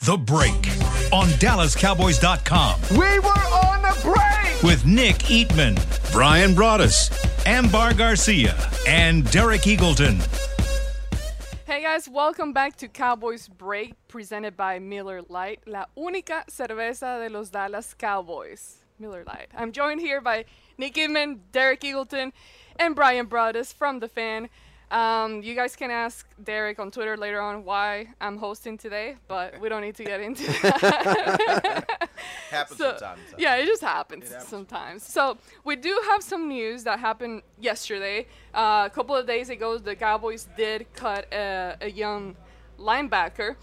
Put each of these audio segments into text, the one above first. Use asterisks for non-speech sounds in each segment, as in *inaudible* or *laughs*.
The Break on DallasCowboys.com. We were on the break! With Nick Eatman, Bryan Broaddus, Ambar Garcia, and Derek Eagleton. Hey guys, welcome back to Cowboys Break, presented by Miller Lite, la única cerveza de los Dallas Cowboys. Miller Lite. I'm joined here by Nick Eatman, Derek Eagleton, and Bryan Broaddus from The Fan. Um, you guys can ask Derek on Twitter later on why I'm hosting today, but we don't need to get into *laughs* that. happens So- sometimes. Yeah, it just happens, happens. sometimes. So we do have some news that happened yesterday. Uh, a couple of days ago, the Cowboys did cut a, a young linebacker.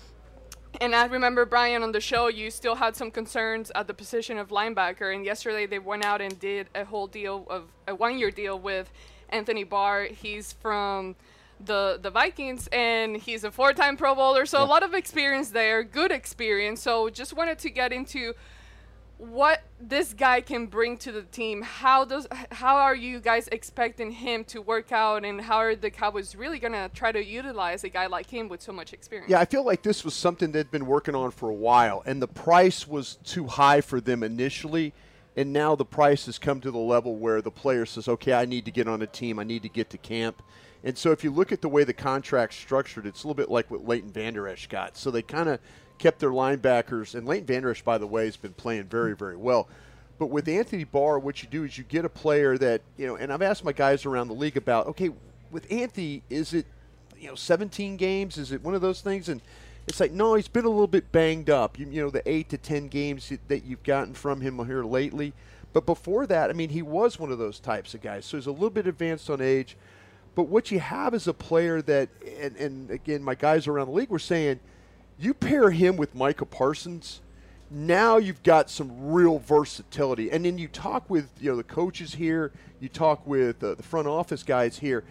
And I remember Brian on the show, you still had some concerns at the position of linebacker. And yesterday they went out and did a whole deal of a one-year deal with Anthony Barr. He's from the the Vikings and he's a four-time Pro Bowler, so a lot of experience there, good experience. So just wanted to get into what this guy can bring to the team. How does how are you guys expecting him to work out, and how are the Cowboys really gonna try to utilize a guy like him with so much experience? Yeah, I feel like this was something they'd been working on for a while, and the price was too high for them initially. And now the price has come to the level where the player says, okay, I need to get on a team, I need to get to camp. And so if you look at the way the contract's structured, it's a little bit like what Leighton Vander Esch got. So they kind of kept their linebackers, and Leighton Vander Esch, by the way, has been playing very, very well. But with Anthony Barr, what you do is you get a player that, you know, and I've asked my guys around the league about, okay, with Anthony, is it you know 17 games is it one of those things and it's like no he's been a little bit banged up you, you know the 8 to 10 games that- that you've gotten from him here lately but before that i mean he was one of those types of guys so he's a little bit advanced on age but what you have is a player that and, and again my guys around the league were saying you pair him with micah parsons now you've got some real versatility. And then you talk with you know the coaches here, you talk with uh, the front office guys here.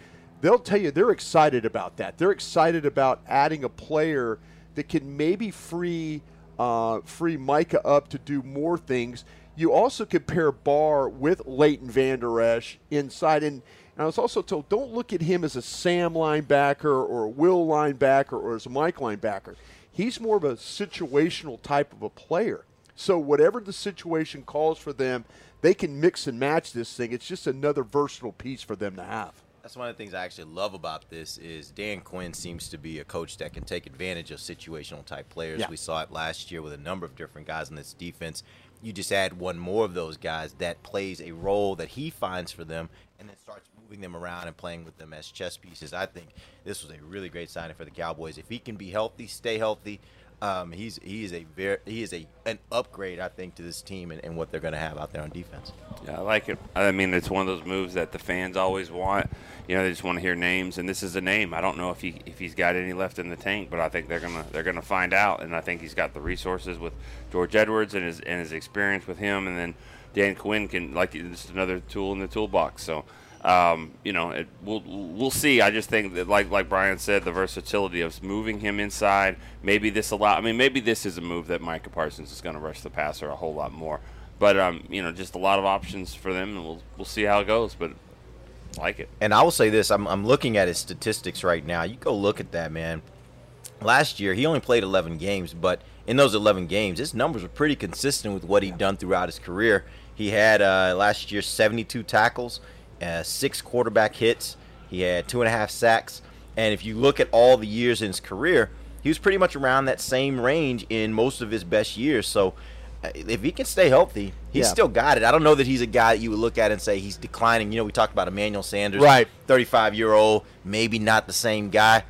They'll tell you they're excited about that. They're excited about adding a player that can maybe free uh, free Micah up to do more things. You also could pair Barr with Leighton Vander Esch inside. And, and I was also told don't look at him as a Sam linebacker or a Will linebacker or as a Mike linebacker he's more of a situational type of a player. So whatever the situation calls for them, they can mix and match this thing. It's just another versatile piece for them to have. That's one of the things I actually love about this is Dan Quinn seems to be a coach that can take advantage of situational type players. Yeah. We saw it last year with a number of different guys in this defense. You just add one more of those guys that plays a role that he finds for them and then starts moving them around and playing with them as chess pieces. I think this was a really great signing for the Cowboys. If he can be healthy, stay healthy, um, he's he is a very he is a an upgrade I think to this team and, and what they're going to have out there on defense. Yeah, I like it. I mean, it's one of those moves that the fans always want. You know, they just want to hear names, and this is a name. I don't know if he if he's got any left in the tank, but I think they're gonna they're gonna find out, and I think he's got the resources with George Edwards and his and his experience with him, and then Dan Quinn can like it's another tool in the toolbox. So. Um, you know, it, we'll we'll see. I just think that, like like Brian said, the versatility of moving him inside. Maybe this allow. I mean, maybe this is a move that Micah Parsons is going to rush the passer a whole lot more. But um, you know, just a lot of options for them, and we'll we'll see how it goes. But like it. And I will say this: I'm, I'm looking at his statistics right now. You go look at that, man. Last year, he only played 11 games, but in those 11 games, his numbers were pretty consistent with what he'd done throughout his career. He had uh, last year 72 tackles, uh, six quarterback hits. He had two and a half sacks. And if you look at all the years in his career, he was pretty much around that same range in most of his best years. So uh, if he can stay healthy, he's Yeah. still got it. I don't know that he's a guy that you would look at and say he's declining. You know, we talked about Emmanuel Sanders, Right. 35 year old, maybe not the same guy.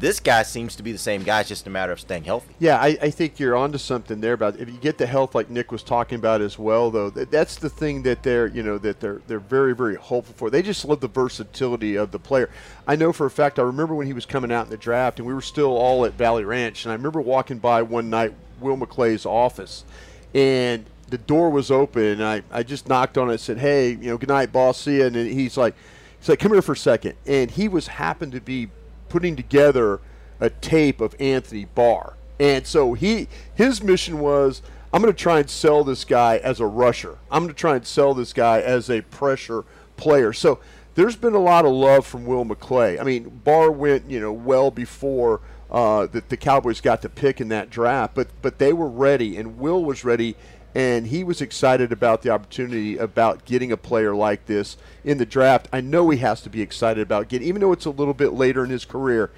This guy seems to be the same guy. It's just a matter of staying healthy. Yeah, I, I think you're onto something there about if you get the health like Nick was talking about as well, though. That, that's the thing that they're you know that they're they're very very hopeful for. They just love the versatility of the player. I know for a fact. I remember when he was coming out in the draft, and we were still all at Valley Ranch, and I remember walking by one night Will McClay's office, and the door was open, and I, I just knocked on it and said, "Hey, you know, good night, boss. See ya." And he's like, he's like, "Come here for a second. And he was happened to be putting together a tape of Anthony Barr, and so he his mission was. I'm going to try and sell this guy as a rusher. I'm going to try and sell this guy as a pressure player. So there's been a lot of love from Will McClay. I mean, Barr went, you know, well before uh, that the Cowboys got to pick in that draft, but but they were ready, and Will was ready, and he was excited about the opportunity about getting a player like this in the draft. I know he has to be excited about getting, even though it's a little bit later in his career,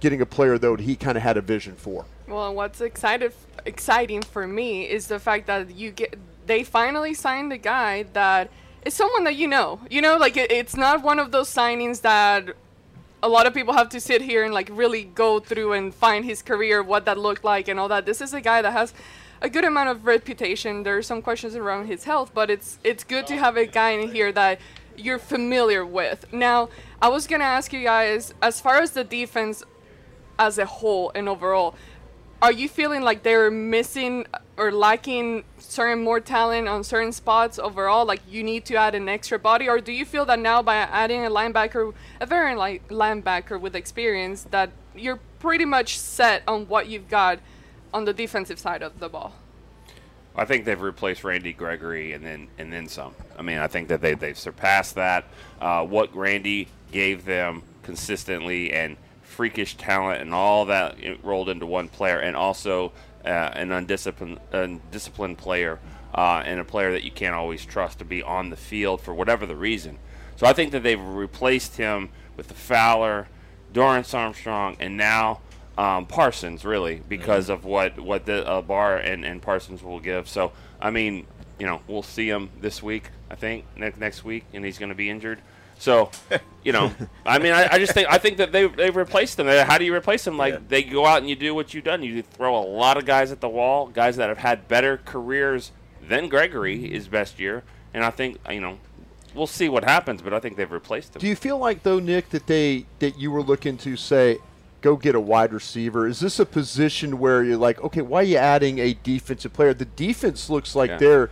getting a player though he kind of had a vision for. Well, what's excited exciting for me is the fact that you get they finally signed a guy that is someone that you know. You know, like it, it's not one of those signings that a lot of people have to sit here and like really go through and find his career, what that looked like, and all that. This is a guy that has a good amount of reputation. There are some questions around his health, but it's it's good to have a guy in here that you're familiar with. Now, I was gonna ask you guys, as far as the defense as a whole and overall, are you feeling like they're missing or lacking certain more talent on certain spots overall? Like you need to add an extra body, or do you feel that now by adding a linebacker, a very like linebacker with experience, that you're pretty much set on what you've got on the defensive side of the ball? I think they've replaced Randy Gregory and then and then some. I mean, I think that they they've surpassed that. Uh, what Randy gave them consistently and freakish talent and all that rolled into one player, and also uh, an undisciplined, undisciplined player uh, and a player that you can't always trust to be on the field for whatever the reason. So I think that they've replaced him with the Fowler, Dorance Armstrong, and now um, Parsons, really, because mm-hmm. of what what the uh, Barr and, and Parsons will give. So I mean, you know, we'll see him this week. I think next next week, and he's going to be injured. So, *laughs* you know, I mean, I, I, just think I think that they they replaced them. How do you replace them? Like yeah. they go out and you do what you've done. You throw a lot of guys at the wall, guys that have had better careers than Gregory his best year, and I think you know. We'll see what happens, but I think they've replaced him. Do you feel like though, Nick, that they that you were looking to say, go get a wide receiver? Is this a position where you're like, okay, why are you adding a defensive player? The defense looks like yeah. they're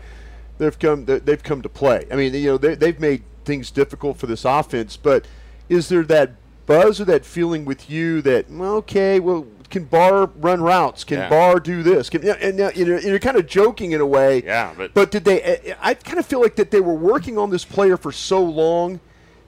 they've come they've come to play. I mean, you know, they, they've made things difficult for this offense. But is there that buzz or that feeling with you that okay, well, can Barr run routes? Can yeah. Barr do this? Can, and now you know, you're kind of joking in a way. Yeah, but but did they? Eh, eh, I kind of feel like that they were working on this player for so long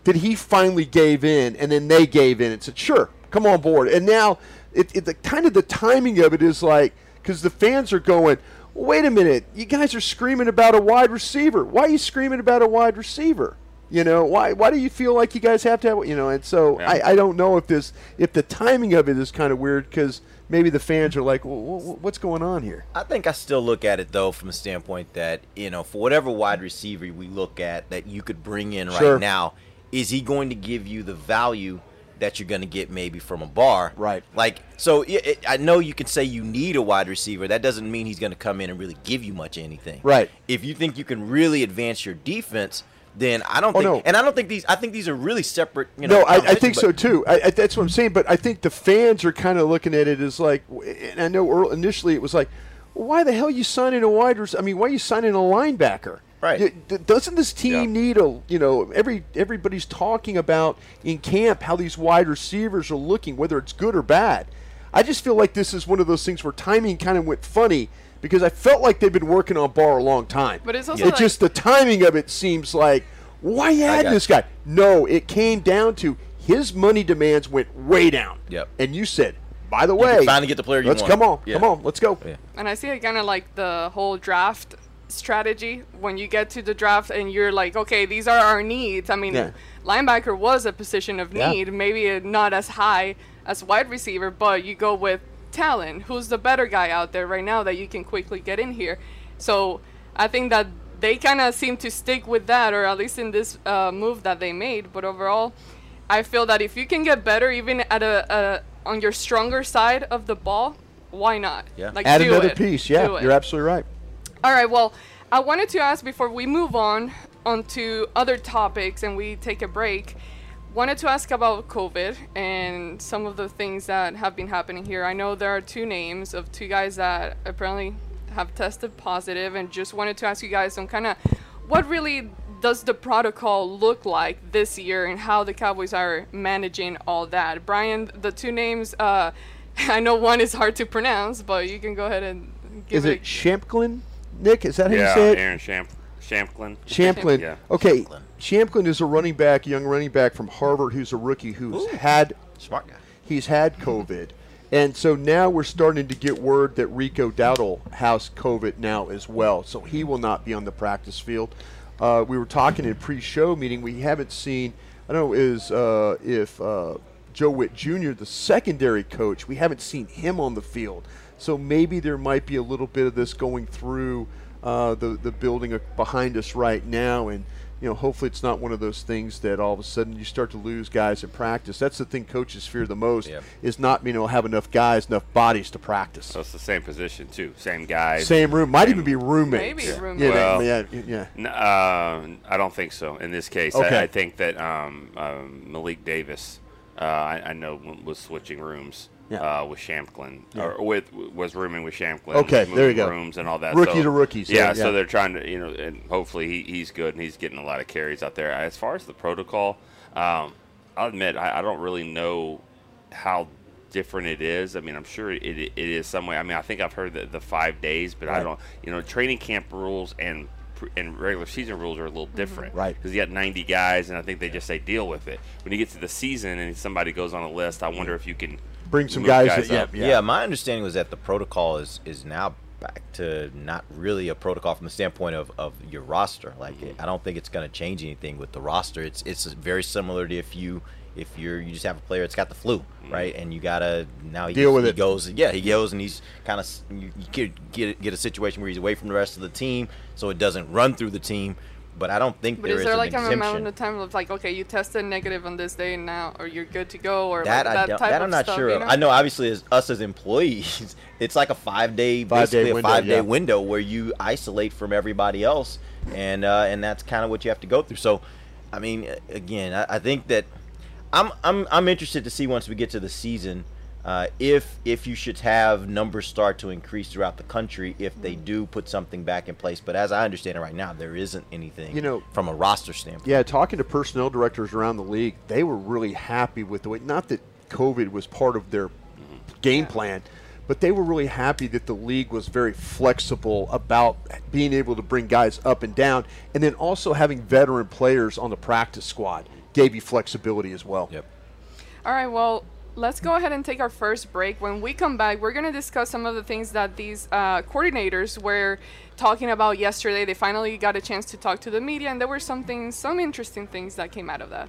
that he finally gave in, and then they gave in and said, "Sure, come on board." And now, it, it the kind of the timing of it is like because the fans are going. Wait a minute, you guys are screaming about a wide receiver. Why are you screaming about a wide receiver? You know why? Why do you feel like you guys have to have? You know, and so yeah. I, I don't know if this if the timing of it is kind of weird because maybe the fans are like, well, what's going on here? I think I still look at it though from a standpoint that you know for whatever wide receiver we look at that you could bring in right sure. now, is he going to give you the value that you're going to get maybe from a Barr. Right. Like, so it, it, I know you can say you need a wide receiver. That doesn't mean he's going to come in and really give you much anything. Right. If you think you can really advance your defense, then I don't oh, think. No. And I don't think these. I think these are really separate. You know, no, I, I think so too. I, I, that's what I'm saying. But I think the fans are kind of looking at it as like, and I know initially it was like, why the hell are you signing a wide? receiver? I mean, why are you signing a linebacker? Right. doesn't this team yeah. need a you know every everybody's talking about in camp how these wide receivers are looking, whether it's good or bad. I just feel like this is one of those things where timing kind of went funny because I felt like they've been working on Barr a long time. But it's also it's like just the timing of it seems like why add this guy? No, it came down to his money demands went way down. Yep. And you said, by the way, finally get the player you let's want. come on, yeah. come on, let's go. Yeah. And I see it kind of like the whole draft strategy when you get to the draft and you're like, okay, these are our needs. I mean, yeah. linebacker was a position of need, yeah. maybe not as high as wide receiver, but you go with talent. Who's the better guy out there right now that you can quickly get in here? So I think that they kind of seem to stick with that, or at least in this uh, move that they made. But overall, I feel that if you can get better, even at a, a on your stronger side of the ball, why not? Yeah. Like add another it. piece. Yeah, you're absolutely right. All right. Well, I wanted to ask before we move on onto other topics and we take a break. Wanted to ask about COVID and some of the things that have been happening here. I know there are two names of two guys that apparently have tested positive, and just wanted to ask you guys on kind of what really does the protocol look like this year, and how the Cowboys are managing all that. Brian, the two names, uh, *laughs* I know one is hard to pronounce, but you can go ahead and give Is it Shampklin? Nick, is that how yeah, you say it? Aaron Champ, Champlin. Champlin. Yeah. Okay, Champlin is a running back, young running back from Harvard, who's a rookie who's had Smart guy. he's had COVID, and so now we're starting to get word that Rico Dowdle has COVID now as well, so he will not be on the practice field. Uh, we were talking in pre-show meeting. We haven't seen. I don't know is uh, if uh, Joe Witt Jr., the secondary coach, we haven't seen him on the field. So maybe there might be a little bit of this going through uh, the the building uh, behind us right now, and you know hopefully it's not one of those things that all of a sudden you start to lose guys in practice. That's the thing coaches fear the most Yep. is not being able to have enough guys, enough bodies to practice. So it's the same position too, same guys. Same room, might same- even be roommates. Maybe yeah. roommates. Yeah, Well- yeah, yeah. N- Uh, I don't think so in this case. Okay. I, I think that um, um, Malik Davis, uh, I, I know was switching rooms Yeah. uh, with Shampklin, or with was rooming with Shampklin. Okay, was there you go. Rooms and all that. Rookie so, to rookies, Yeah, yeah, yeah. so they're trying to, you know, and hopefully he, he's good and he's getting a lot of carries out there. As far as the protocol, um, I'll admit I, I don't really know how different it is. I mean, I'm sure it, it is some way. I mean, I think I've heard the, the five days, but I don't. You know, training camp rules and and regular season rules are a little different, Right. Because you got 90 guys, and I think they just say deal with it. When you get to the season and somebody goes on a list, I wonder if you can Bring some move guys that- yeah, up. Yeah. my understanding was that the protocol is is now back to not really a protocol from the standpoint of, of your roster. Like I don't think it's going to change anything with the roster. It's it's very similar to if you if you're you just have a player that's got the flu, right? And you gotta now he, Deal with he it. goes yeah he goes and he's kind of you, you get, get get a situation where he's away from the rest of the team, so it doesn't run through the team. But I don't think But there is is there like an exemption. amount of time of like, okay, you tested negative on this day and now, or you're good to go, or That like I that don't, type that of I'm not stuff, sure you know? I know obviously as us as employees, *laughs* it's like a five day, Five-day basically a window, five day yeah. window where you isolate from everybody else, and uh, and that's kind of what you have to go through. So, I mean, again, I, I think that I'm I'm I'm interested to see once we get to the season. Uh, if if you should have numbers start to increase throughout the country if they do put something back in place, but as I understand it right now, there isn't anything You know- from a roster standpoint. Yeah, talking to personnel directors around the league, they were really happy with the way. Not that COVID was part of their game plan, but they were really happy that the league was very flexible about being able to bring guys up and down, and then also having veteran players on the practice squad gave you flexibility as well. Yep. All right, well, let's go ahead and take our first break. When we come back, we're going to discuss some of the things that these uh, coordinators were talking about yesterday. They finally got a chance to talk to the media, and there were some things, some interesting things that came out of that.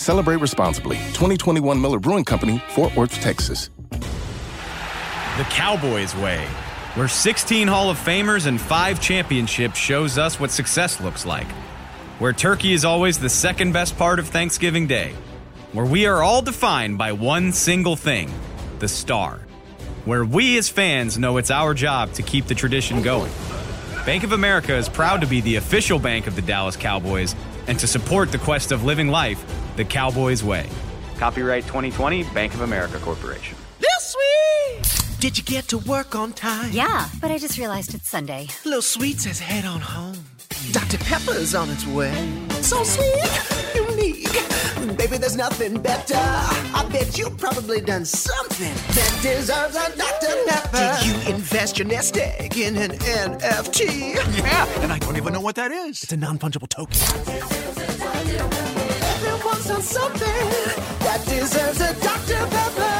Celebrate responsibly. 2021 Miller Brewing Company, Fort Worth, Texas. The Cowboys way, where 16 Hall of Famers and 5 championships shows us what success looks like. Where turkey is always the second best part of Thanksgiving Day. Where we are all defined by one single thing the star. Where we as fans know it's our job to keep the tradition going. Bank of America is proud to be the official bank of the Dallas Cowboys and to support the quest of living life the Cowboys way. Copyright 2020 Bank of America Corporation. This sweet! Did you get to work on time? Yeah, but I just realized it's Sunday. Little Sweet says head on home. Dr. Pepper's on its way. So sweet, unique. Baby, there's nothing better. I bet you've probably done something that deserves a Dr. Pepper. Did you invest your nest egg in an NFT? Yeah, and I don't even know what that is. It's a non fungible token. Something that deserves a Dr. Pepper.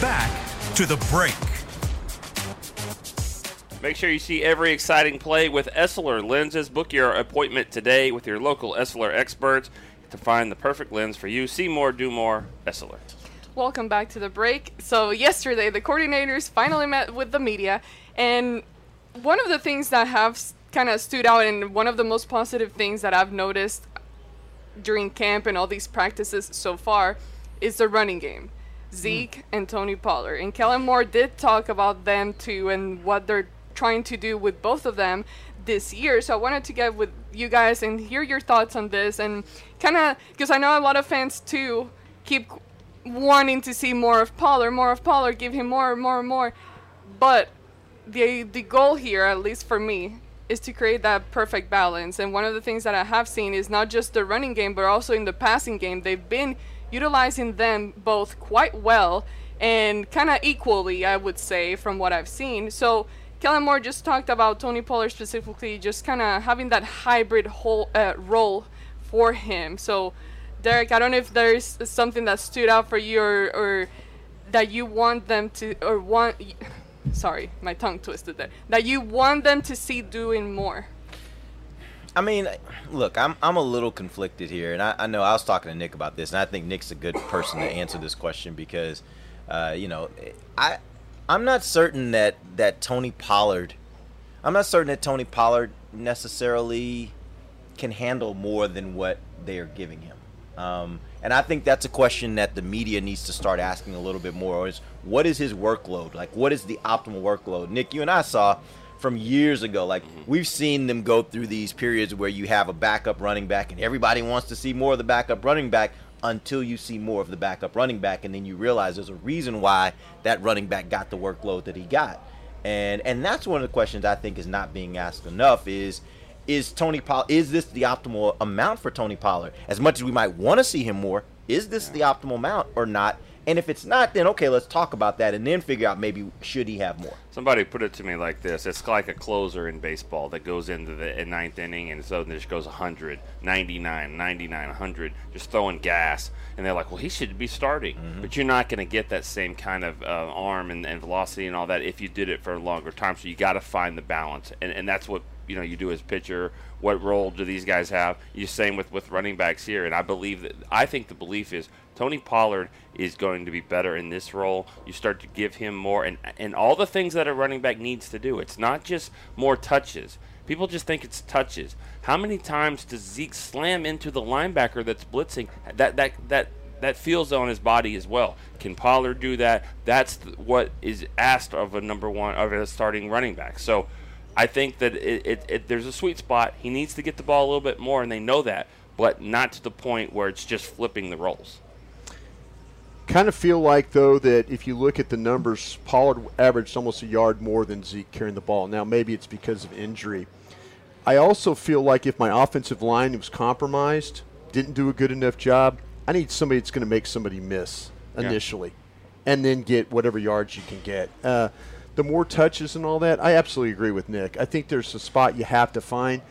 Back to the break. Make sure you see every exciting play with Essilor lenses. Book your appointment today with your local Essilor experts to find the perfect lens for you. See more, do more, Essilor. Welcome back to the break. So, yesterday, the coordinators finally met with the media, and one of the things that have kind of stood out, and one of the most positive things that I've noticed during camp and all these practices so far, is the running game. Zeke and Tony Pollard. And Kellen Moore did talk about them too and what they're trying to do with both of them this year. So I wanted to get with you guys and hear your thoughts on this and kind of because I know a lot of fans too keep wanting to see more of Pollard, more of Pollard, give him more, and more, and more. But the the goal here, at least for me, is to create that perfect balance. And one of the things that I have seen is not just the running game, but also in the passing game. They've been utilizing them both quite well and kind of equally, I would say, from what I've seen. So Kellen Moore just talked about Tony Pollard specifically, just kind of having that hybrid whole uh, role for him. So Derek, I don't know if there's something that stood out for you or, or that you want them to or want. Sorry, my tongue twisted there. That you want them to see doing more. I mean, look, I'm I'm a little conflicted here, and I, I know I was talking to Nick about this, and I think Nick's a good person to answer this question because, uh, you know, I I'm not certain that that Tony Pollard, I'm not certain that Tony Pollard necessarily can handle more than what they are giving him. Um, and I think that's a question that the media needs to start asking a little bit more is what is his workload? Like, what is the optimal workload? Nick, you and I saw from years ago, like, mm-hmm. we've seen them go through these periods where you have a backup running back and everybody wants to see more of the backup running back until you see more of the backup running back. And then you realize there's a reason why that running back got the workload that he got. And, and that's one of the questions I think is not being asked enough is is Tony Pollard is this the optimal amount for Tony Pollard? As much as we might want to see him more, is this the optimal amount or not? And if it's not, then okay, let's talk about that and then figure out maybe should he have more. Somebody put it to me like this: It's like a closer in baseball that goes into the ninth inning, and so then it just goes 100, 99, 99, 100, just throwing gas. And they're like, "Well, he should be starting," Mm-hmm. but you're not going to get that same kind of uh, arm and, and velocity and all that if you did it for a longer time. So you got to find the balance, and and that's what you know you do as pitcher. What role do these guys have? You same with with running backs here, and I believe that I think the belief is Tony Pollard is going to be better in this role. You start to give him more, and and all the things that a running back needs to do. It's not just more touches. People just think it's touches. How many times does Zeke slam into the linebacker that's blitzing? That that that that feels on his body as well. Can Pollard do that? That's th- what is asked of a number one of a starting running back. So. I think that it, it, it, there's a sweet spot. He needs to get the ball a little bit more, and they know that, but not to the point where it's just flipping the roles. Kind of feel like though that if you look at the numbers, Pollard averaged almost a yard more than Zeke carrying the ball. Now maybe it's because of injury. I also feel like if my offensive line was compromised, didn't do a good enough job, I need somebody that's going to make somebody miss Yeah. initially, and then get whatever yards you can get. Uh, the more touches and all that, I absolutely agree with Nick. I think there's a spot you have to find,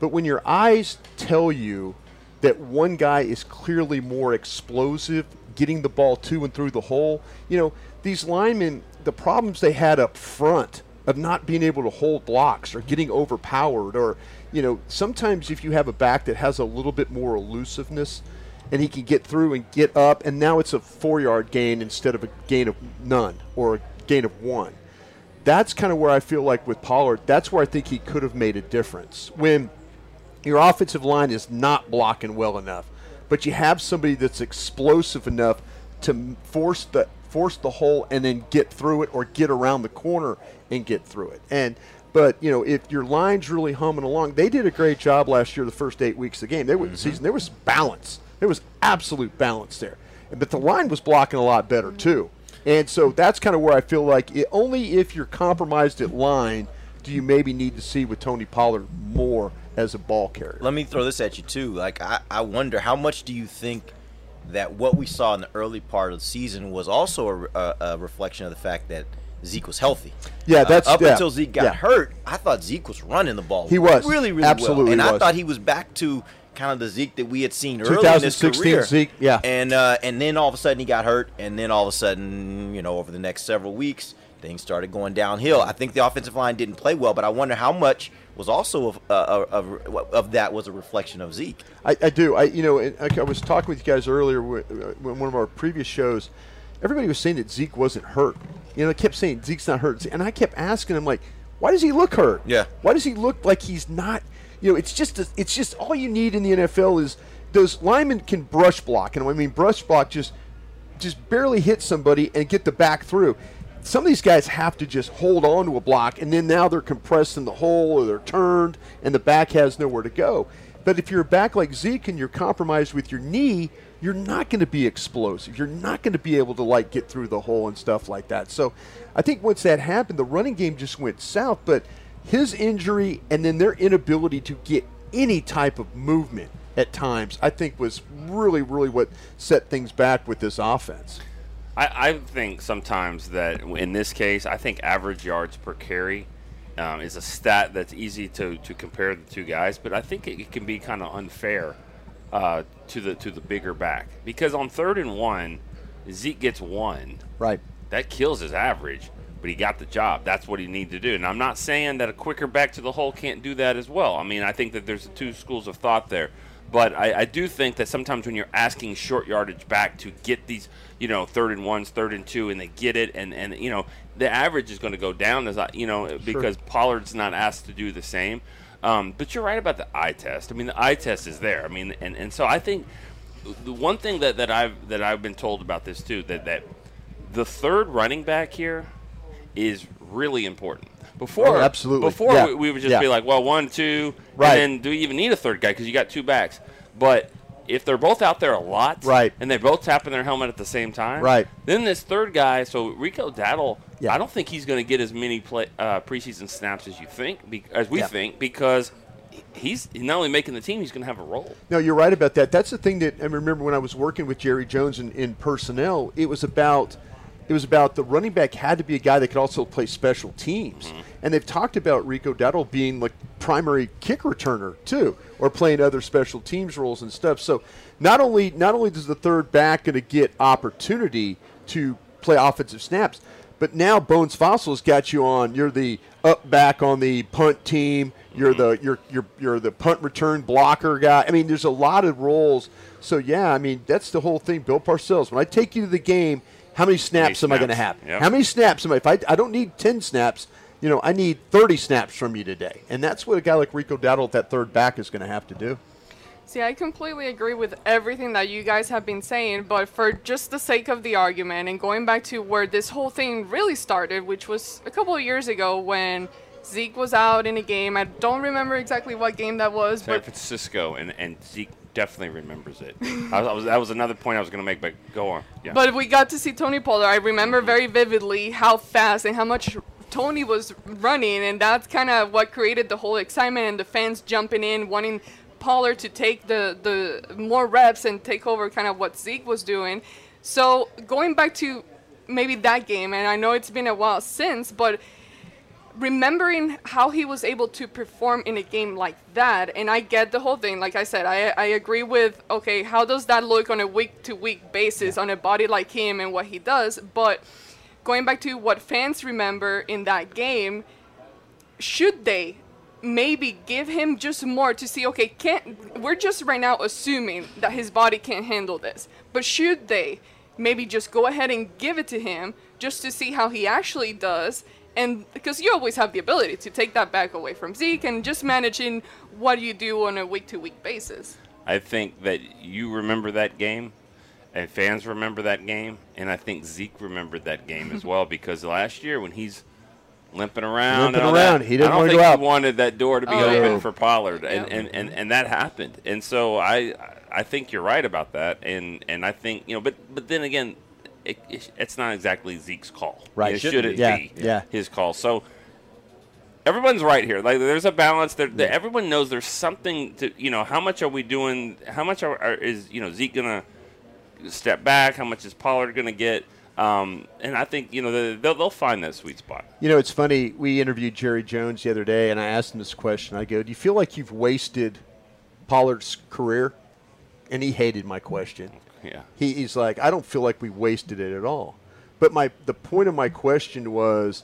but when your eyes tell you that one guy is clearly more explosive, getting the ball to and through the hole. You know, these linemen, the problems they had up front of not being able to hold blocks or getting overpowered, or, you know, sometimes if you have a back that has a little bit more elusiveness and he can get through and get up, and now it's a four yard gain instead of a gain of none or a gain of one. That's kind of where I feel like with Pollard, that's where I think he could have made a difference. When your offensive line is not blocking well enough, but you have somebody that's explosive enough to force the force the hole and then get through it or get around the corner and get through it. And But you know, if your line's really humming along, they did a great job last year. The first eight weeks of the game, they were Mm-hmm. season. There was balance. There was absolute balance there. But the line was blocking a lot better too. And so that's kind of where I feel like it, only if you're compromised at line do you maybe need to see with Tony Pollard more as a ball carrier. Let me throw this at you too. Like I, I wonder how much do you think that what we saw in the early part of the season was also a, a, a reflection of the fact that Zeke was healthy. Yeah, Uh, that's- up yeah, until Zeke got yeah. hurt. I thought Zeke was running the ball. He was. really, really Absolutely well, and I thought he was back to kind of the Zeke that we had seen early in his 2016 career. Zeke, yeah. and uh, and then all of a sudden he got hurt, and then all of a sudden, you know, over the next several weeks, things started going downhill. I think the offensive line didn't play well, but I wonder how much was also of, uh, of, of that was a reflection of Zeke. I, I do. I you know I I was talking with you guys earlier wi- uh, one of our previous shows. Everybody was saying that Zeke wasn't hurt. You know, they kept saying Zeke's not hurt, and I kept asking him like, why does he look hurt? Yeah. Why does he look like he's not? You know, it's just a, it's just all you need in the NFL is those linemen can brush block, and I mean brush block, just just barely hit somebody and get the back through. Some of these guys have to just hold on to a block, and then now they're compressed in the hole or they're turned, and the back has nowhere to go. But if you're back like Zeke and you're compromised with your knee, you're not going to be explosive. You're not going to be able to like get through the hole and stuff like that. So, I think once that happened, the running game just went south. But his injury and then their inability to get any type of movement at times, I think, was really, really what set things back with this offense. I, I think sometimes that in this case, I think average yards per carry um, is a stat that's easy to, to compare the two guys, but I think it, it can be kind of unfair uh, to the to the bigger back because on third and one, Zeke gets one. Right. That kills his average, but he got the job. That's what he needed to do. And I'm not saying that a quicker back to the hole can't do that as well. I mean, I think that there's two schools of thought there. But I, I do think that sometimes when you're asking short yardage back to get these, you know, third and ones, third and two, and they get it, and, and you know, the average is going to go down, as I, you know, because Pollard's not asked to do the same. Um, but you're right about the eye test. I mean, the eye test is there. I mean, and, and so I think the one thing that, that I've that I've been told about this too that that the third running back here is really important. Before, Oh, absolutely. Before Yeah. we, we would just Yeah. be like, well, one, two, Right. and then do you even need a third guy because you got two backs? But if they're both out there a lot, Right. and they're both tapping their helmet at the same time, Right. Then this third guy, so Rico Dowdle, Yeah. I don't think he's going to get as many play, uh, preseason snaps as you think, be, as we Yeah. think, because he's not only making the team, he's going to have a role. No, you're right about that. That's the thing that I remember when I was working with Jerry Jones in, in personnel. It was about it was about the running back had to be a guy that could also play special teams. Mm-hmm. And they've talked about Rico Dowdle being like primary kick returner too, or playing other special teams roles and stuff. So not only not only does the third back going to get opportunity to play offensive snaps, but now Bones Fassel's got you on. You're the up back on the punt team. You're mm-hmm. the you're you're you're the punt return blocker guy. I mean, there's a lot of roles. So yeah, I mean that's the whole thing. Bill Parcells. When I take you to the game, how many snaps am I going to have? Yep. How many snaps am I? If I I don't need ten snaps, you know, I need thirty snaps from you today, and that's what a guy like Rico Dowdle at that third back is going to have to do. See, I completely agree with everything that you guys have been saying, but for just the sake of the argument and going back to where this whole thing really started, which was a couple of years ago when Zeke was out in a game. I don't remember exactly what game that was, San but Francisco, and, and Zeke definitely remembers it. I was, I was, that was another point I was going to make, but go on. Yeah. But we got to see Tony Pollard. I remember very vividly how fast and how much Tony was running, and that's kind of what created the whole excitement and the fans jumping in, wanting Pollard to take the, the more reps and take over kind of what Zeke was doing. So going back to maybe that game, and I know it's been a while since, but remembering how he was able to perform in a game like that and i get the whole thing. Like i said i, I agree with okay how does that look on a week to week basis on a body like him and what he does? But going back to what fans remember in that game should they maybe give him just more to see okay can't we're just right now assuming that his body can't handle this but should they maybe just go ahead and give it to him just to see how he actually does and because you always have the ability to take that back away from Zeke and just managing what you do on a week to week basis. I think that you remember that game, and fans remember that game, and I think Zeke remembered that game as *laughs* well because last year when he's limping around. Limping and all around. That. He didn't I don't wanna think go out. he wanted that door to be Oh, open yeah. for Pollard, and, and, and, and that happened. And so I I think you're right about that, and and I think you know, but but then again, it, it, it's not exactly Zeke's call. Right. It Shouldn't be. it Yeah, be yeah. his call? So everyone's right here. Like there's a balance. There, there- everyone knows there's something to you know. How much are we doing? How much are, are is you know Zeke gonna step back? How much is Pollard gonna get? Um, and I think you know the, they'll, they'll find that sweet spot. You know, it's funny. We interviewed Jerry Jones the other day, and I asked him this question. I go, "Do you feel like you've wasted Pollard's career?" And he hated my question. Yeah. He, he's like, "I don't feel like we wasted it at all." But my the point of my question was,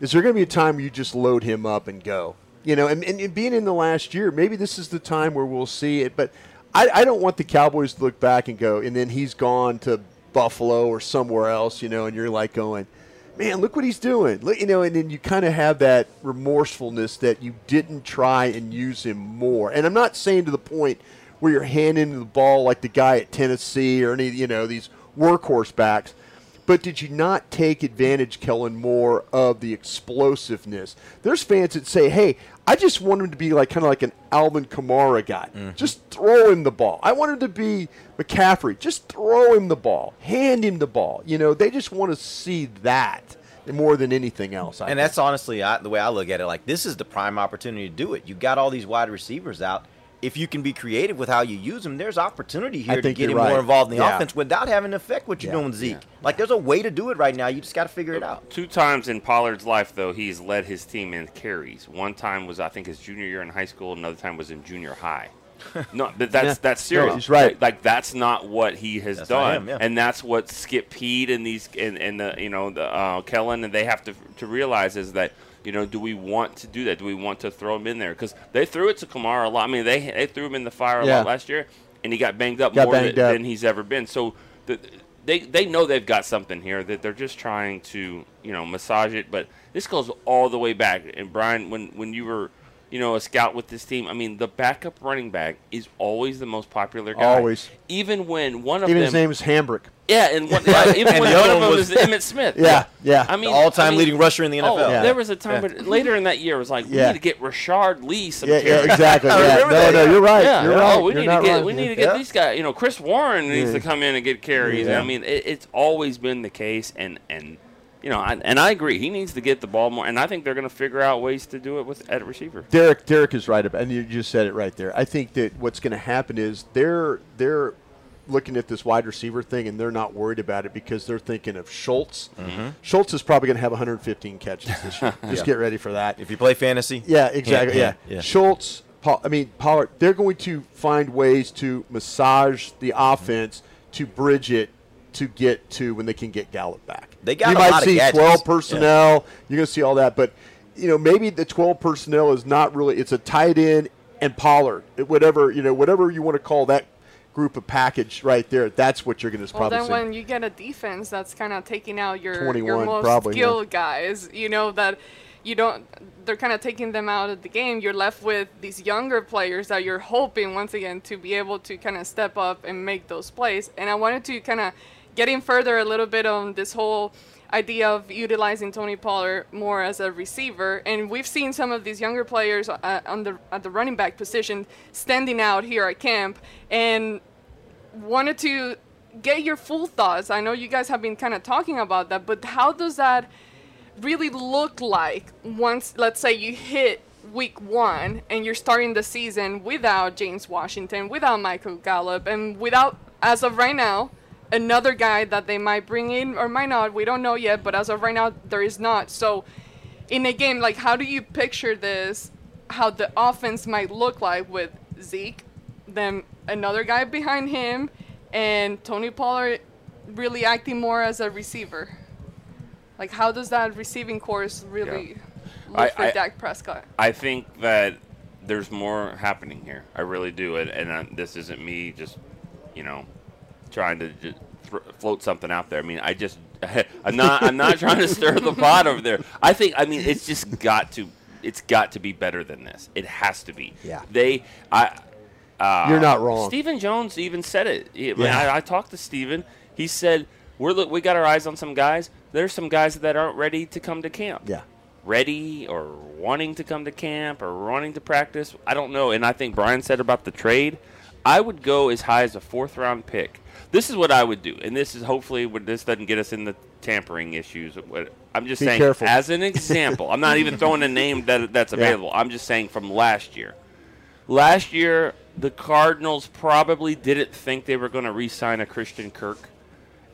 is there going to be a time where you just load him up and go? You know, and, and, and being in the last year, maybe this is the time where we'll see it. But I, I don't want the Cowboys to look back and go, and then he's gone to Buffalo or somewhere else, you know, and you're like going, man, look what he's doing. Look, you know, and then you kind of have that remorsefulness that you didn't try and use him more. And I'm not saying to the point where you're handing the ball like the guy at Tennessee or any, you know, these workhorse backs. But did you not take advantage, Kellen, more of the explosiveness? There's fans that say, "Hey, I just want him to be like kind of like an Alvin Kamara guy. Mm-hmm. Just throw him the ball. I want him to be McCaffrey. Just throw him the ball. Hand him the ball. You know, they just want to see that more than anything else. I and think. that's honestly I, the way I look at it. Like this is the prime opportunity to do it. You got all these wide receivers out. If you can be creative with how you use them, there's opportunity here to get you're him more involved in the Yeah. offense without having to affect what you're Yeah. doing with Zeke. Like there's a way to do it right now. You just got to figure it out. Two times in Pollard's life, though, he's led his team in carries. One time was, I think, his junior year in high school. Another time was in junior high. *laughs* no, but that's Yeah. that's No, serious. he's right. Like, like, that's not what he has That's done, him, yeah. and that's what Skip Peete and these and, and the you know the uh, Kellen and they have to to realize is that you know do we want to do that? Do we want to throw him in there? Because they threw it to Kamara a lot. I mean, they they threw him in the fire a Yeah. lot last year, and he got banged up Got more banged than, up. than he's ever been. So the, they they know they've got something here that they're just trying to you know massage it. But this goes all the way back. And Brian, when when you were you know a scout with this team, I mean the backup running back is always the most popular guy. Always. even when one of Even them his name is Hambrick. yeah, and one, yeah, even *laughs* And when the one other of them was was- Emmitt Smith. Yeah, yeah. I mean, The all-time I mean- leading rusher in the Oh, NFL. Yeah. there was a time, Yeah. but later in that year, it was like we need to get Rashard Lee some Yeah, yeah, carries. exactly. *laughs* I Yeah. No, that, no, you're right. Yeah, You're oh, right. we You're need to get wrong. we need to Yeah. get these guys. You know, Chris Warren needs Yeah. to come in and get carries. Yeah. I mean, it, it's always been the case, and and you know, I, and I agree. He needs to get the ball more, and I think they're going to figure out ways to do it with at receiver. Derek, Derek is right about, and you just said it right there. I think that what's going to happen is they're they're looking at this wide receiver thing, and they're not worried about it because they're thinking of Schultz. Mm-hmm. Schultz is probably going to have 115 catches this year. *laughs* Just Yeah. get ready for that. If you play fantasy, Yeah, exactly. Yeah, yeah, yeah. Schultz. Paul, I mean Pollard. They're going to find ways to massage the offense to bridge it to get to when they can get Gallup back. They got you a might lot see gadgets. 12 personnel. You're going to see all that, but you know maybe the 12 personnel is not really. It's a tight end and Pollard, whatever you know, whatever you want to call that group of package right there. That's what you're going to Well, probably then see. when you get a defense that's kind of taking out your your 21 most probably, yeah. skilled guys, you know that you don't. They're kind of taking them out of the game. You're left with these younger players that you're hoping once again to be able to kind of step up and make those plays. And I wanted to kind of get in further a little bit on this whole idea of utilizing Tony Pollard more as a receiver. And we've seen some of these younger players uh, on the at the running back position standing out here at camp and wanted to get your full thoughts. I know you guys have been kind of talking about that, but how does that really look like once, let's say, you hit week one and you're starting the season without James Washington, without Michael Gallup, and without, as of right now, another guy that they might bring in or might not. We don't know yet, but as of right now, there is not. So, in a game, like, how do you picture this? How the offense might look like with Zeke, then another guy behind him, and Tony Pollard really acting more as a receiver. Like, how does that receiving course really look I- for I- Dak Prescott? I think that there's more happening here. I really do, and, and uh, this isn't me just, you know, trying to just float something out there. I mean, I just, *laughs* I'm not, I'm not trying to stir the pot over there. I think, I mean, it's just got to, it's got to be better than this. It has to be. Yeah. They, I. Uh, You're not wrong. Stephen Jones even said it. He- Yeah. I, I talked to Stephen. He said, "We're look, we got our eyes on some guys. There's some guys that aren't ready to come to camp." Yeah. ready or wanting to come to camp or wanting to practice. I don't know. And I think Brian said about the trade, I would go as high as a fourth round pick. This is what I would do, and this is hopefully what this doesn't get us in the tampering issues. I'm just Be saying, careful. as an example, I'm not even throwing a name that that's Yeah. available. I'm just saying from last year. Last year, the Cardinals probably didn't think they were going to re-sign a Christian Kirk,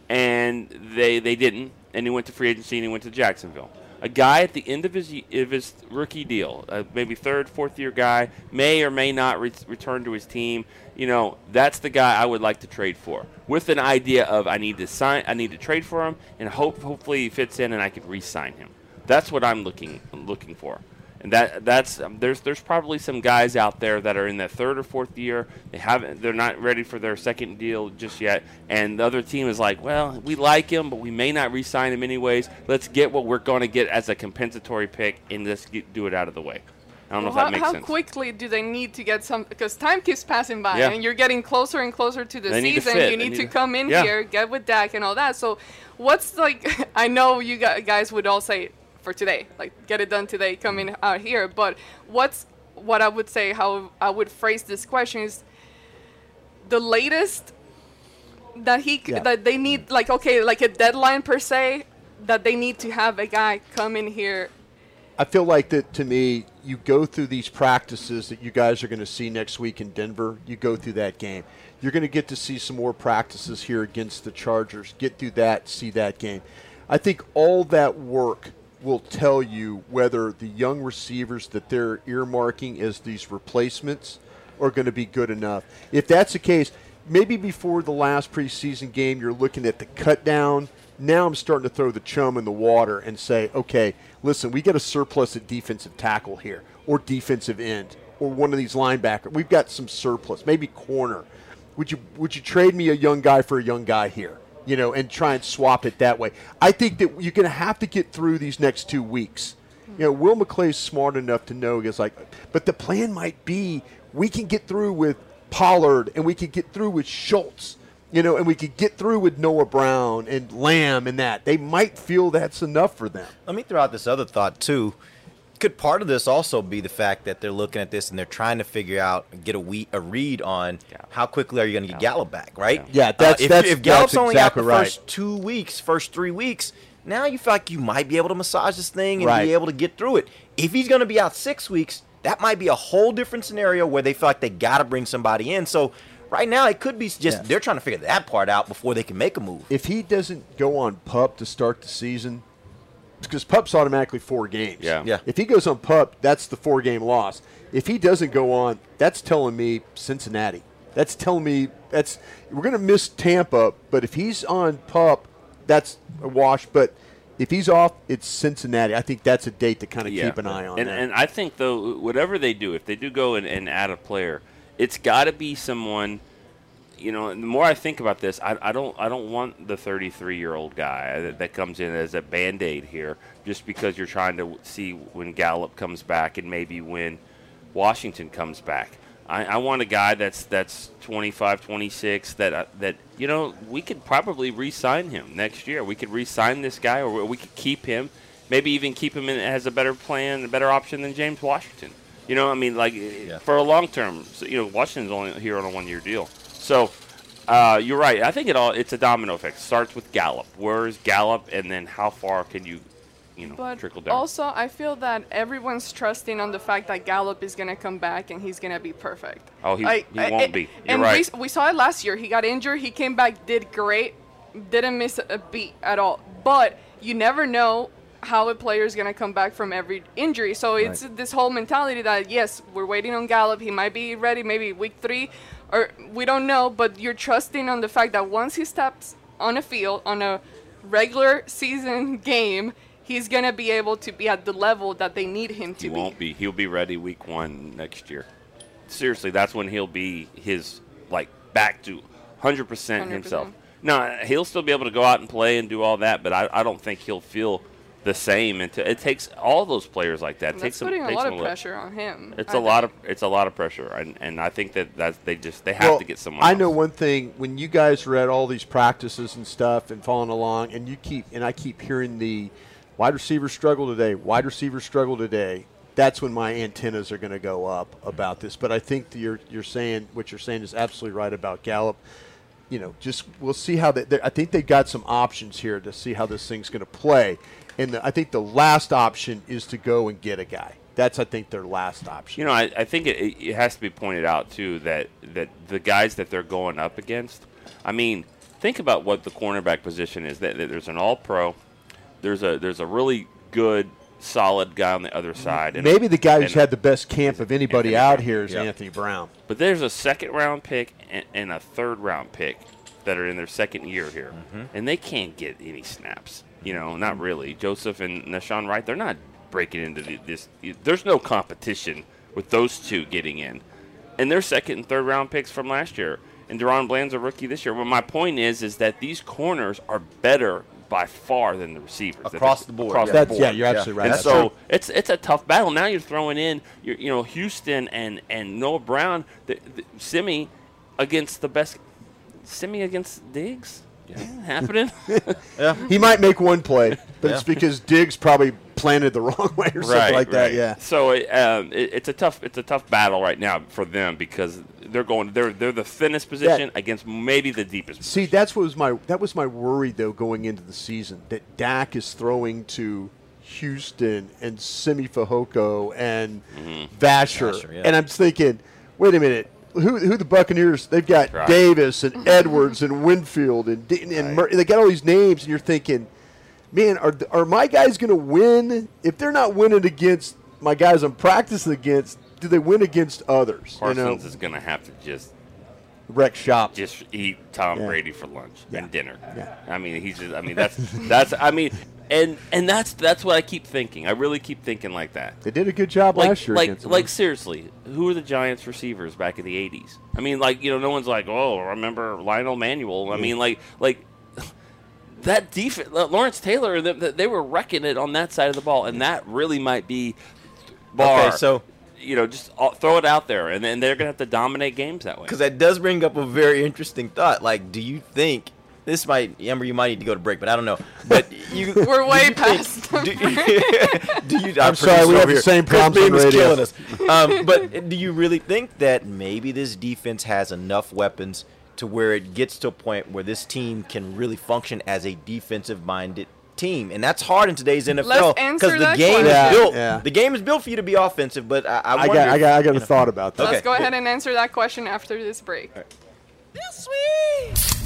and they they didn't. And he went to free agency and he went to Jacksonville. A guy at the end of his of his rookie deal, uh, maybe third, fourth year guy, may or may not re- return to his team. You know, that's the guy I would like to trade for, with an idea of I need to sign, I need to trade for him, and hope hopefully he fits in and I can re-sign him. That's what I'm looking looking for. And that that's um, there's there's probably some guys out there that are in that third or fourth year. They haven't they're not ready for their second deal just yet. And the other team is like, well, we like him, but we may not re-sign him anyways. Let's get what we're going to get as a compensatory pick, and let's get, do it out of the way. I don't know Well, if how, that makes how sense. quickly do they need to get some? Because time keeps passing by, Yeah. and you're getting closer and closer to the They need to season. You need need to to- come in Yeah. here, get with Dak and all that. So, what's like? *laughs* I know you guys would all say for today, like get it done today, come in out here. But what's what I would say? How I would phrase this question is the latest that he Yeah. that they need like okay like a deadline per se that they need to have a guy come in here I feel like that to me, you go through these practices that you guys are going to see next week in Denver. You go through that game. You're going to get to see some more practices here against the Chargers. Get through that, see that game. I think all that work will tell you whether the young receivers that they're earmarking as these replacements are going to be good enough. If that's the case, maybe before the last preseason game, you're looking at the cut down. Now I'm starting to throw the chum in the water and say, okay, listen, we got a surplus at defensive tackle here, or defensive end, or one of these linebackers. We've got some surplus, maybe corner. Would you would you trade me a young guy for a young guy here? You know, and try and swap it that way. I think that you're going to have to get through these next two weeks. You know, Will McClay's smart enough to know it's like, but the plan might be we can get through with Pollard and we can get through with Schultz, you know, and we could get through with Noah Brown and Lamb and that. They might feel that's enough for them. Let me throw out this other thought too. Could part of this also be the fact that they're looking at this and they're trying to figure out, get a, we, a read on how quickly are you going to get Gallup back, right? Yeah, that's- Uh, if, that's- if Gallup's that's only exactly out the right. first two weeks, first three weeks, now you feel like you might be able to massage this thing and Right. be able to get through it. If he's going to be out six weeks, that might be a whole different scenario where they feel like they got to bring somebody in. So right now it could be just Yeah. they're trying to figure that part out before they can make a move. If he doesn't go on pup to start the season, because pup's automatically four games. Yeah. Yeah. If he goes on pup, that's the four game loss. If he doesn't go on, that's telling me Cincinnati. That's telling me that's we're going to miss Tampa, but if he's on pup, that's a wash. But if he's off, it's Cincinnati. I think that's a date to kind of keep an eye on. And, and I think though, whatever they do, if they do go and, and add a player, it's got to be someone. You know, the more I think about this, I, I don't I don't want the 33 year old guy that, that comes in as a band aid here, just because you're trying to see when Gallup comes back and maybe when Washington comes back. I, I want a guy that's that's 25, 26 that uh, that you know we could probably re-sign him next year. We could re-sign this guy, or we could keep him. Maybe even keep him in as a better plan, a better option than James Washington. You know, I mean, like for a long term. So, you know, Washington's only here on a one-year deal. So uh, you're right. I think it all it's a domino effect. It starts with Gallup. Where's Gallup, and then how far can you, you know, But trickle down? also, I feel that everyone's trusting on the fact that Gallup is gonna come back and he's gonna be perfect. Oh, he- Like, he I- won't I- be. You're and right. we, we saw it last year. He got injured. He came back, did great, didn't miss a beat at all. But you never know how a player is gonna come back from every injury. So it's this whole mentality that yes, we're waiting on Gallup. He might be ready, maybe week three, or we don't know. But you're trusting on the fact that once he steps on a field on a regular season *laughs* game, he's gonna be able to be at the level that they need him to He be. won't be. He'll be ready week one next year. Seriously, that's when he'll be his like back to 100% 100%. himself. No, he'll still be able to go out and play and do all that, but I, I don't think he'll feel the same. Until it takes all those players like that. And takes that's them- putting a takes lot of li- pressure on him. It's I a lot of it's a lot of pressure, and, and I think that that's, they just they have Well, to get someone. I else. know one thing when you guys are at all these practices and stuff and following along, and you keep and I keep hearing the wide receiver struggle today, wide receivers struggle today, that's when my antennas are going to go up about this. But I think that you're you're saying what you're saying is absolutely right about Gallup. You know, just we'll see how they. they- I think they got some options here to see how this thing's going to play, and the, I think the last option is to go and get a guy. That's I think their last option. You know, I, I think it, it has to be pointed out too that that the guys that they're going up against. I mean, think about what the cornerback position is. That, that there's an All-Pro. There's a there's a really good, solid guy on the other side. and- Maybe the guy who's and- had the best camp of anybody Anthony out Brown. here is Yeah. Anthony Brown. But there's a second round pick and, and a third round pick that are in their second year here, mm-hmm. and they can't get any snaps. You know, not really. Joseph and Nahshon Wright, they're not breaking into the, this. There's no competition with those two getting in, and they're second and third round picks from last year. And DaRon Bland's a rookie this year. Well, my point is, is that these corners are better by far than the receivers Across the board, Across yeah. the That's- board. yeah, you're absolutely right. And That's so true. it's it's a tough battle. Now you're throwing in, you're, you know, Houston and and Noah Brown, the, the, Simi against the best. Simi against Diggs. Yeah, happening. *laughs* He might make one play, but Yeah. it's because Diggs probably planted the *laughs* wrong way or something like that. Yeah. So it, um, it, it's a tough it's a tough battle right now for them because they're going they're they're the thinnest position against maybe the deepest. See, that's what was my that was my worry though going into the season that Dak is throwing to Houston and Simi Fehoko and Mm-hmm. Vasher, Vasher, yeah. and I'm thinking, wait a minute. Who, who the Buccaneers? They've got Right. Davis and *laughs* Edwards and Winfield and D- and Mur- they got all these names, and you're thinking, man, are are my guys going to win? If they're not winning against my guys I'm practicing against, do they win against others? Parsons you know, is going to have to just wreck shop. just eat Tom Yeah. Brady for lunch Yeah. and dinner. Yeah. I mean, he's just. I mean, that's that's. I mean, and and that's that's what I keep thinking. I really keep thinking like that. They did a good job Like, last year like, against like seriously, who are the Giants receivers back in the '80s? I mean, like you know, no one's like, oh, remember Lionel Manuel? I mean, like, like that defense, Lawrence Taylor, they, they were wrecking it on that side of the ball, and that really might be bar. Okay, so you know, just uh, throw it out there, and then they're gonna have to dominate games that way. because that does bring up a very interesting thought. Like, do you think this might, Amber? You might need to go to break, but I don't know. But you, *laughs* We're way you past Think, do, *laughs* do you, I'm sorry, we producer have over the same Chris problems on is radio. killing us. Um, but do you really think that maybe this defense has enough weapons to where it gets to a point where this team can really function as a defensive-minded? Team and that's hard in today's NFL because the game question. is built. yeah. The game is built for you to be offensive, but I, I, I wonder got, I got, I got a know. thought about that. Let's go ahead and answer that question after this break.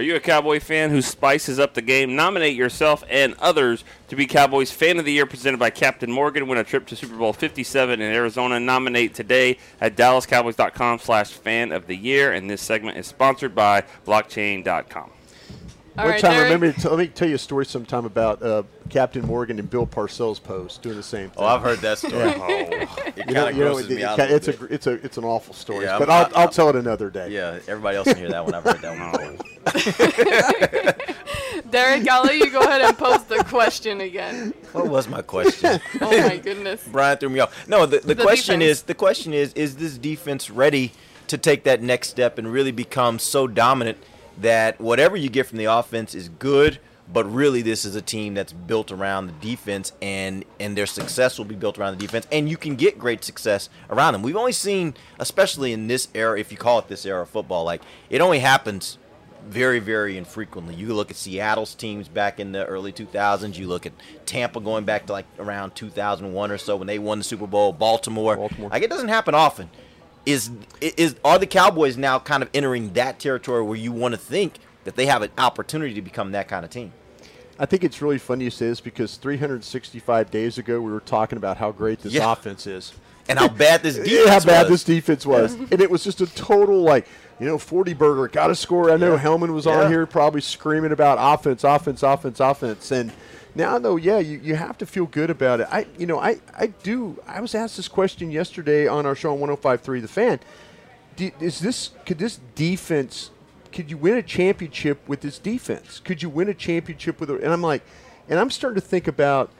Are you a Cowboy fan who spices up the game? Nominate yourself and others to be Cowboys Fan of the Year presented by Captain Morgan. Win a trip to Super Bowl 57 in Arizona. Nominate today at dallascowboys.com slash fan of the year. And this segment is sponsored by blockchain.com. All One right, time, Derek. remember, let me tell you a story sometime about uh, Captain Morgan and Bill Parcells post doing the same thing. Oh, I've heard that story. Yeah. Oh, *laughs* it You kind know- of you know, grosses it- me it out. ca- a it's a it's a it's an awful story, Yeah, but I'm- I'll, I'll tell it another day. Yeah, everybody else can hear that one. I've heard that one. *laughs* Derek, I'll let you go ahead and post the question again. What was my question? *laughs* Oh my goodness. Bryan threw me off. No, the, the, The question defense. is the question is is this defense ready to take that next step and really become so dominant that whatever you get from the offense is good, but really this is a team that's built around the defense and and their success will be built around the defense and you can get great success around them. We've only seen especially in this era if you call it this era of football like it only happens very, very infrequently. You look at Seattle's teams back in the early 2000s. You look at Tampa going back to like around 2001 or so when they won the Super Bowl. Baltimore. Baltimore. Like it doesn't happen often. Is is are the Cowboys now kind of entering that territory where you want to think that they have an opportunity to become that kind of team? I think it's really funny you say this because 365 days ago we were talking about how great this Yeah. offense is. And how bad this *laughs* Yeah, how defense bad was. this defense was. and it was just a total like, you know, 40 burger, got to score. I know Yeah. Helman was Yeah. on here probably screaming about offense, offense, offense, offense. And now though, yeah, you, you have to feel good about it. I you know, I, I do I was asked this question yesterday on our show on 1053 The Fan. Do, is this could this defense could you win a championship with this defense? Could you win a championship with and I'm like and I'm starting to think about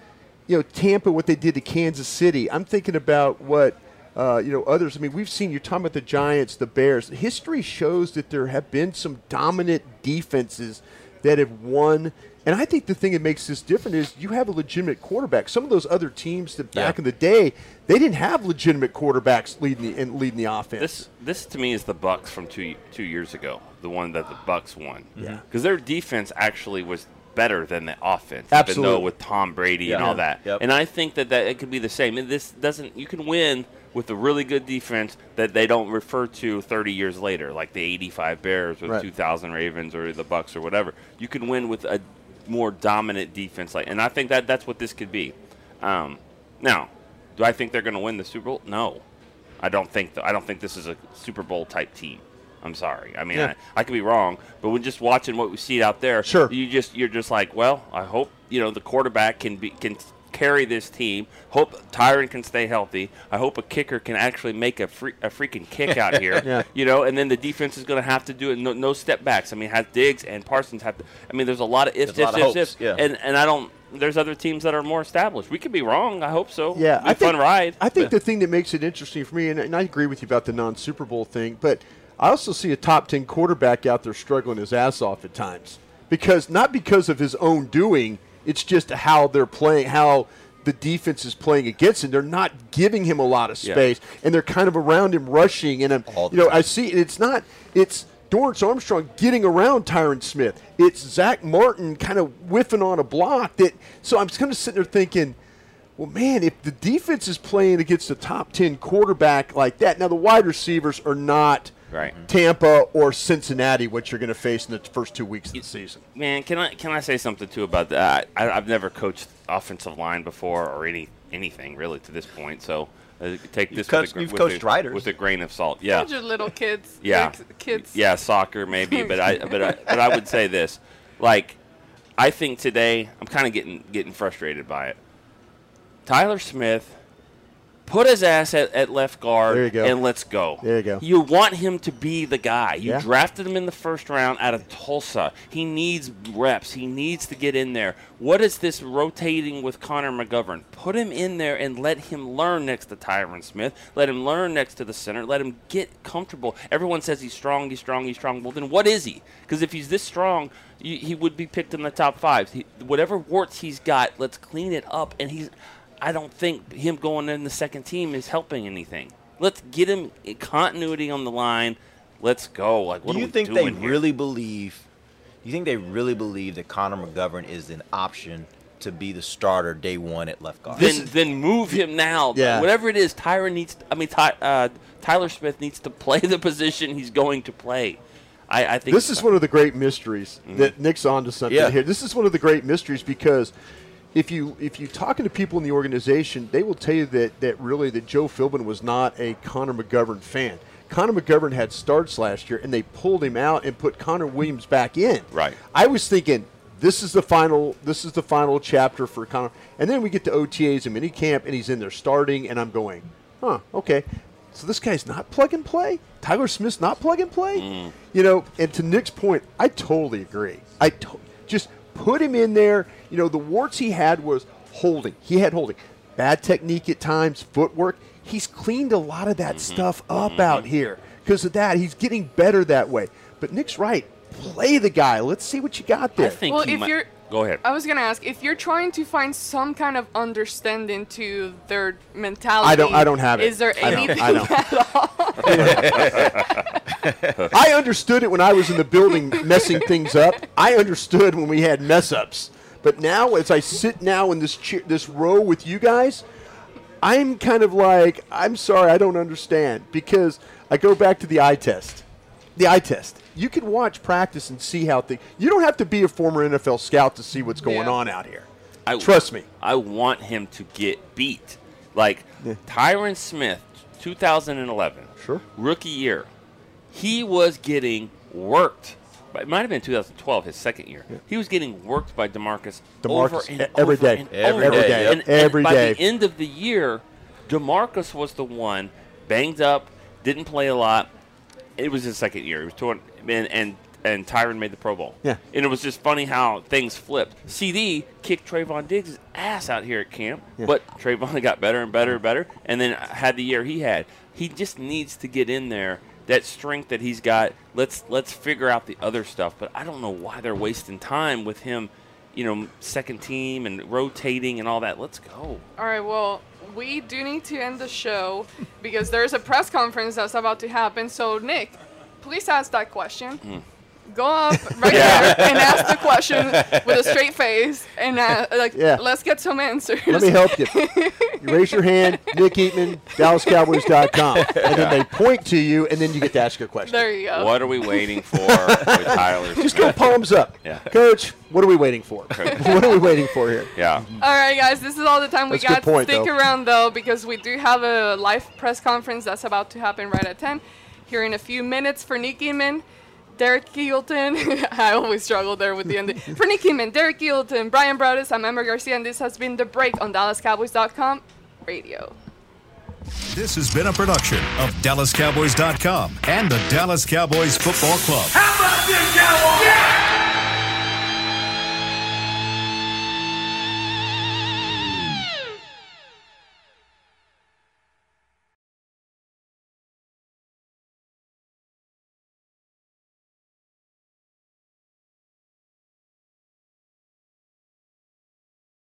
you know Tampa what they did to Kansas City. I'm thinking about what uh, you know others. I mean, we've seen you're talking about the Giants, the Bears. History shows that there have been some dominant defenses that have won. And I think the thing that makes this different is you have a legitimate quarterback. Some of those other teams that back Yeah. in the day they didn't have legitimate quarterbacks leading the and leading the offense. This this to me is the Bucks from two two years ago, the one that the Bucks won. Yeah. because their defense actually was better than the offense, even though with Tom Brady and all that. Yep. And I think that, that it could be the same. And this doesn't. You can win with a really good defense that they don't refer to 30 years later, like the 85 Bears or the Right. 2000 Ravens or the Bucks or whatever. You can win with a more dominant defense, like, and I think that that's what this could be. Um, now, do I think they're going to win the Super Bowl? No, I don't think. th- I don't think this is a Super Bowl type team. I'm sorry. I mean, Yeah. I, I could be wrong, but when just watching what we see out there, Sure. you just you're just like, well, I hope you know the quarterback can be can carry this team. Hope Tyron can stay healthy. I hope a kicker can actually make a free, a freaking kick out here. *laughs* Yeah. You know, and then the defense is going to have to do it. No, no step backs. I mean, has Diggs and Parsons have to. I mean, there's a lot of ifs, There's a lot ifs, ifs, ifs. yeah. And and I don't. There's other teams that are more established. We could be wrong. I hope so. Yeah, It'd be I a think, fun ride. I think but- the thing that makes it interesting for me, and, and I agree with you about the non Super Bowl thing, but I also see a top ten quarterback out there struggling his ass off at times because not because of his own doing, it's just how they're playing, how the defense is playing against him. They're not giving him a lot of Yeah. space, and they're kind of around him rushing. And um, All you know, time. I see it's not it's. Dorance Armstrong getting around Tyron Smith. It's Zack Martin kind of whiffing on a block that. So I'm just kind of sitting there thinking, well, man, if the defense is playing against a top 10 quarterback like that, now the wide receivers are not Right. Tampa or Cincinnati, what you're going to face in the first two weeks of the season. Man, can I can I say something too about that? I, I've never coached offensive line before or any anything really to this point. So uh, take this coached- with, a, you've with, coached a, with a grain of salt. Yeah, Those are little kids. yeah, Like kids. yeah, soccer maybe, but I *laughs* but I, but I would say this, like, I think today I'm kind of getting getting frustrated by it. Tyler Smith put his ass at, at left guard There you go. and let's go. There you go. You want him to be the guy. You Yeah. drafted him in the first round out of Tulsa. He needs reps. He needs to get in there. What is this rotating with Connor McGovern? Put him in there and let him learn next to Tyron Smith. Let him learn next to the center. Let him get comfortable. Everyone says he's strong, he's strong, he's strong. Well, then what is he? Because if he's this strong, you, he would be picked in the top five. He, whatever warts he's got, let's clean it up. And he's. I don't think him going in the second team is helping anything. Let's get him continuity on the line. Let's go. Like, what Do are you we think they here? really believe? You think they really believe that Connor McGovern is an option to be the starter day one at left guard? Then, then move him now. Yeah. Whatever it is, Tyron needs. I mean, Ty, uh, Tyler Smith needs to play the position he's going to play. I, I think this is one of the great mysteries that Nick's onto something Yeah. here. This is one of the great mysteries because if you if you talking to people in the organization, they will tell you that that really that Joe Philbin was not a Connor McGovern fan. Connor McGovern had starts last year, and they pulled him out and put Connor Williams back in. Right. I was thinking this is the final this is the final chapter for Connor, and then we get to OTAs and minicamp, and he's in there starting, and I'm going, huh, okay. So this guy's not plug and play. Tyler Smith's not plug and play. Mm. You know, and to Nick's point, I totally agree. I to- just put him in there. You know, the warts he had was holding. He had holding, bad technique at times, footwork. He's cleaned a lot of that mm-hmm. stuff up mm-hmm. out here because of that. He's getting better that way. But Nick's right. Play the guy. Let's see what you got there. I think well, if you're Go ahead. I was gonna ask if you're trying to find some kind of understanding to their mentality. I don't- I don't have it. Is there I don't- anything I don't. *laughs* at all? I understood it when I was in the building messing things up. I understood when we had mess ups. But now, as I sit now in this chair, this row with you guys, I'm kind of like, I'm sorry, I don't understand because I go back to the eye test. The eye test. You can watch practice and see how things. You don't have to be a former NFL scout to see what's going Yeah. on out here. I, Trust me. I want him to get beat. Like Tyron Smith, 2011, sure, rookie year, he was getting worked. It might have been 2012, his second year. He was getting worked by Demarcus, over DeMarcus, and e- every over day. and Every over. day. And, and Every by day. the end of the year, Demarcus was the one banged up, didn't play a lot. It was his second year. He was torn, and and, and Tyron made the Pro Bowl. Yeah. And it was just funny how things flipped. CD kicked Trevon Diggs' ass out here at camp, Yeah. but Trevon *laughs* got better and better and better, and then had the year he had. He just needs to get in there. That strength that he's got. Let's let's figure out the other stuff. But I don't know why they're wasting time with him. You know, second team and rotating and all that. Let's go. All right, well, we do need to end the show because there's a press conference that's about to happen. So, Nick, please ask that question. Hmm. Go up *laughs* right there and ask the question with a straight *laughs* face, and uh, like, Yeah. let's get some answers. Let me help you. You raise your hand, *laughs* Nick Eatman, DallasCowboys.com. And then they point to you, and then you get to ask your question. There you go. What are we waiting for with Tyler? Just go Smith? palms up. Yeah. Coach, what are we waiting for? what are we waiting for here? Yeah. All right, guys, this is all the time we That's a got. point, Stick though. around though, because we do have a live press conference that's about to happen right at 10. Here in a few minutes for Nick Eatman, Derek Eagleton. *laughs* I always struggle there with the ending. *laughs* for Nick Eatman, Derek Eagleton, Bryan Broaddus, I'm Emma Garcia, and this has been The Break on DallasCowboys.com radio. This has been a production of DallasCowboys.com and the Dallas Cowboys Football Club. How about this, Cowboys? Yeah!